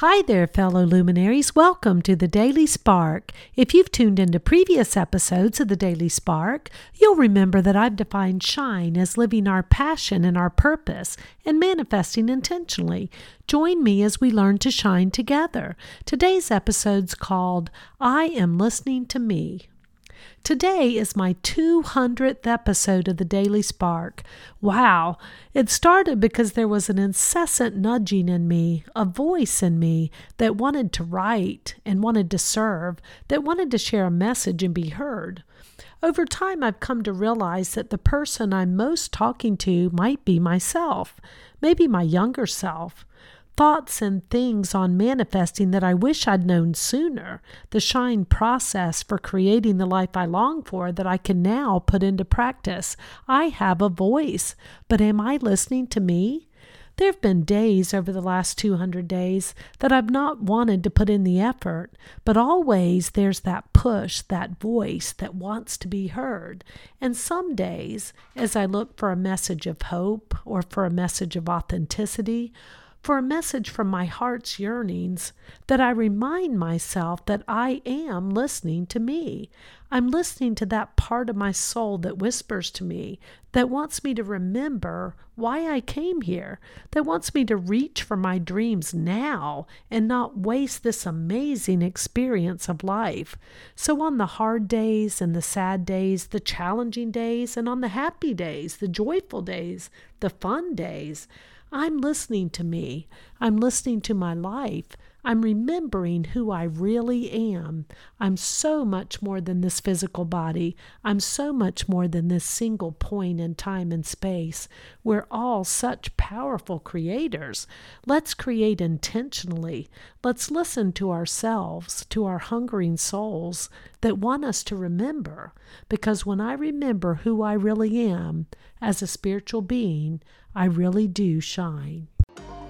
Hi there, fellow luminaries. Welcome to the Daily Spark. If you've tuned into previous episodes of the Daily Spark, you'll remember that I've defined shine as living our passion and our purpose and manifesting intentionally. Join me as we learn to shine together. Today's episode's called I Am Listening to Me. Today is my 200th episode of the Daily Spark. Wow! It started because there was an incessant nudging in me, a voice in me that wanted to write and wanted to serve, that wanted to share a message and be heard. Over time, I've come to realize that the person I'm most talking to might be myself, maybe my younger self thoughts and things on manifesting that I wish I'd known sooner, the shine process for creating the life I long for that I can now put into practice. I have a voice, but am I listening to me? There have been days over the last 200 days that I've not wanted to put in the effort, but always there's that push, that voice that wants to be heard. And some days, as I look for a message of hope or for a message of authenticity, for a message from my heart's yearnings that I remind myself that I am listening to me. I'm listening to that part of my soul that whispers to me, that wants me to remember why I came here, that wants me to reach for my dreams now and not waste this amazing experience of life. So, on the hard days and the sad days, the challenging days, and on the happy days, the joyful days, the fun days, I'm listening to me. I'm listening to my life. I'm remembering who I really am. I'm so much more than this physical body. I'm so much more than this single point in time and space. We're all such powerful creators. Let's create intentionally. Let's listen to ourselves, to our hungering souls that want us to remember. Because when I remember who I really am as a spiritual being, I really do shine.